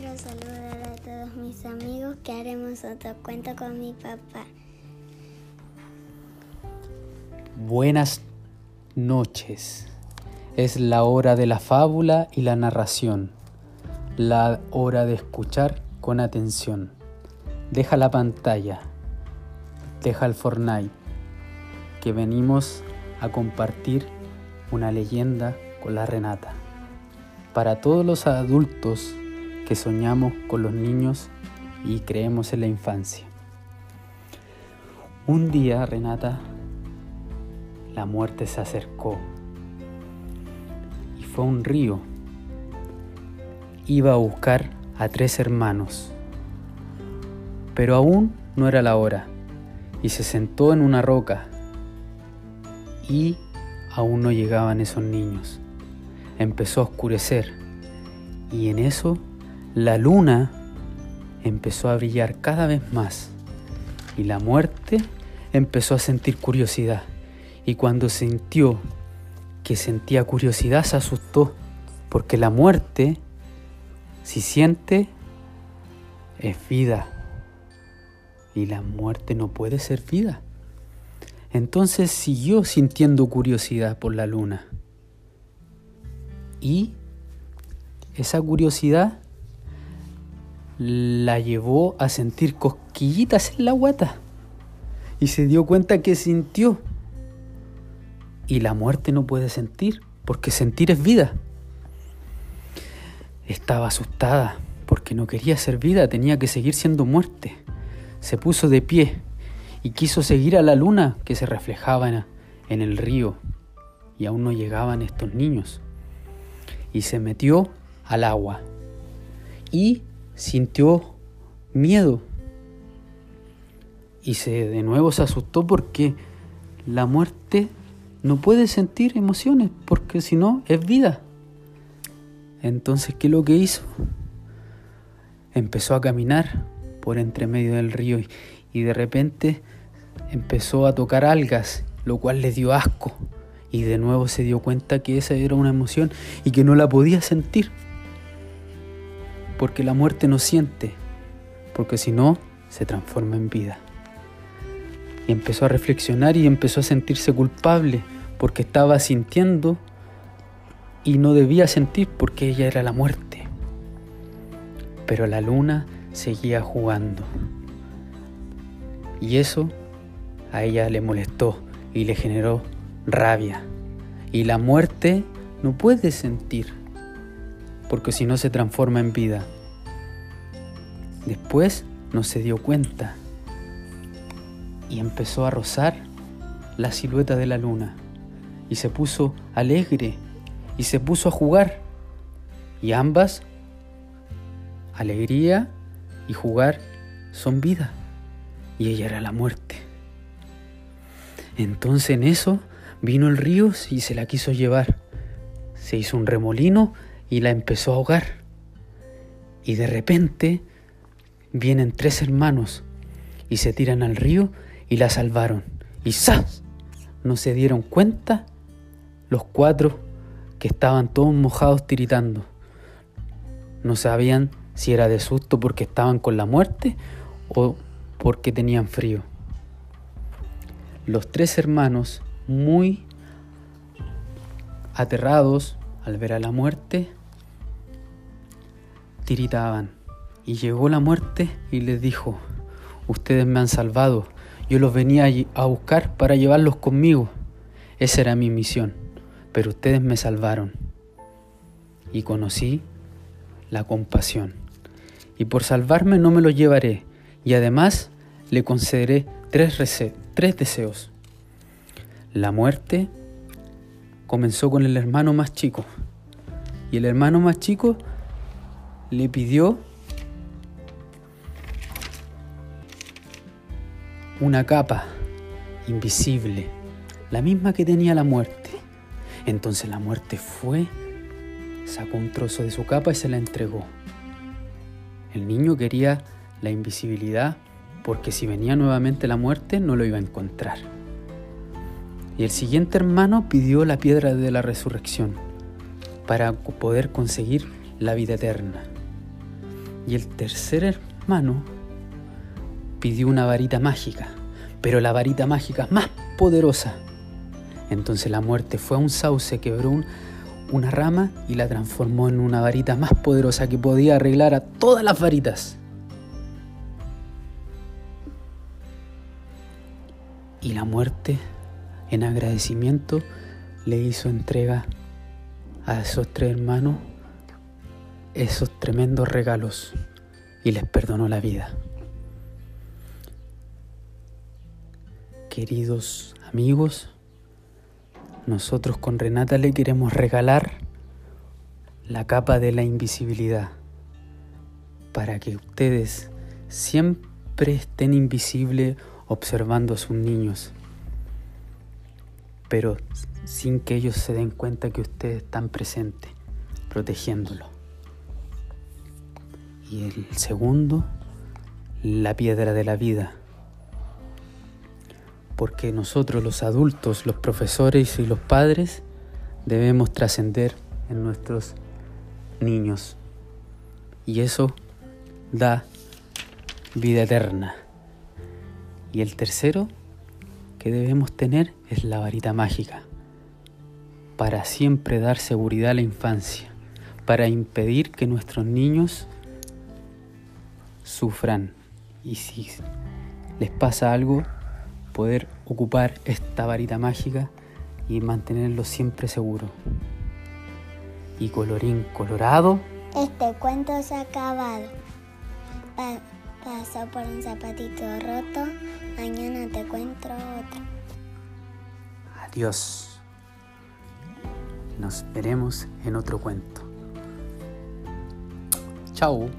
quiero saludar a todos mis amigos que haremos otro cuento con mi papá. Buenas noches. Es la hora de la fábula y la narración. La hora de escuchar con atención. Deja la pantalla. Deja el Fortnite. Que venimos a compartir una leyenda con la Renata. Para todos los adultos que soñamos con los niños y creemos en la infancia. Un día, Renata, la muerte se acercó y fue un río. Iba a buscar a tres hermanos, pero aún no era la hora y se sentó en una roca y aún no llegaban esos niños. Empezó a oscurecer y en eso la luna empezó a brillar cada vez más y la muerte empezó a sentir curiosidad. Y cuando sintió que sentía curiosidad se asustó, porque la muerte, si siente, es vida. Y la muerte no puede ser vida. Entonces siguió sintiendo curiosidad por la luna. Y esa curiosidad la llevó a sentir cosquillitas en la guata. Y se dio cuenta que sintió. Y la muerte no puede sentir, porque sentir es vida. Estaba asustada, porque no quería ser vida, tenía que seguir siendo muerte. Se puso de pie y quiso seguir a la luna que se reflejaba en, el río. Y aún no llegaban estos niños. Y se metió al agua. Y sintió miedo y se de nuevo se asustó porque la muerte no puede sentir emociones porque si no es vida. Entonces, ¿qué es lo que hizo? Empezó a caminar por entre medio del río y, y de repente empezó a tocar algas, lo cual le dio asco y de nuevo se dio cuenta que esa era una emoción y que no la podía sentir porque la muerte no siente, porque si no, se transforma en vida. Y empezó a reflexionar y empezó a sentirse culpable porque estaba sintiendo y no debía sentir porque ella era la muerte. Pero la luna seguía jugando. Y eso a ella le molestó y le generó rabia. Y la muerte no puede sentir porque si no se transforma en vida. Después no se dio cuenta y empezó a rozar la silueta de la luna y se puso alegre y se puso a jugar y ambas, alegría y jugar, son vida y ella era la muerte. Entonces en eso vino el río y se la quiso llevar. Se hizo un remolino y la empezó a ahogar. Y de repente vienen tres hermanos y se tiran al río y la salvaron. Y ¡zas! No se dieron cuenta los cuatro que estaban todos mojados tiritando. No sabían si era de susto porque estaban con la muerte o porque tenían frío. Los tres hermanos, muy aterrados al ver a la muerte, Y llegó la muerte y les dijo, ustedes me han salvado, yo los venía a buscar para llevarlos conmigo. Esa era mi misión, pero ustedes me salvaron. Y conocí la compasión. Y por salvarme no me los llevaré, y además le concederé tres, tres deseos. La muerte comenzó con el hermano más chico, y el hermano más chico le pidió una capa invisible, la misma que tenía la muerte. Entonces la muerte fue, sacó un trozo de su capa y se la entregó. El niño quería la invisibilidad porque si venía nuevamente la muerte no lo iba a encontrar. Y el siguiente hermano pidió la piedra de la resurrección para poder conseguir la vida eterna. Y el tercer hermano pidió una varita mágica, pero la varita mágica más poderosa. Entonces la muerte fue a un sauce, quebró una rama y la transformó en una varita más poderosa que podía arreglar a todas las varitas. Y la muerte, en agradecimiento, le hizo entrega a esos tres hermanos esos tremendos regalos y les perdonó la vida. Queridos amigos, nosotros con Renata le queremos regalar la capa de la invisibilidad para que ustedes siempre estén invisibles observando a sus niños, pero sin que ellos se den cuenta que ustedes están presentes, protegiéndolo. Y el segundo, la piedra de la vida. Porque nosotros los adultos, los profesores y los padres debemos trascender en nuestros niños. Y eso da vida eterna. Y el tercero que debemos tener es la varita mágica, para siempre dar seguridad a la infancia, para impedir que nuestros niños sufran y si les pasa algo, poder ocupar esta varita mágica y mantenerlos siempre seguros. Y colorín colorado. Este cuento se ha acabado. pasó por un zapatito roto. Mañana te encuentro otro. Adiós. Nos veremos en otro cuento. Chao.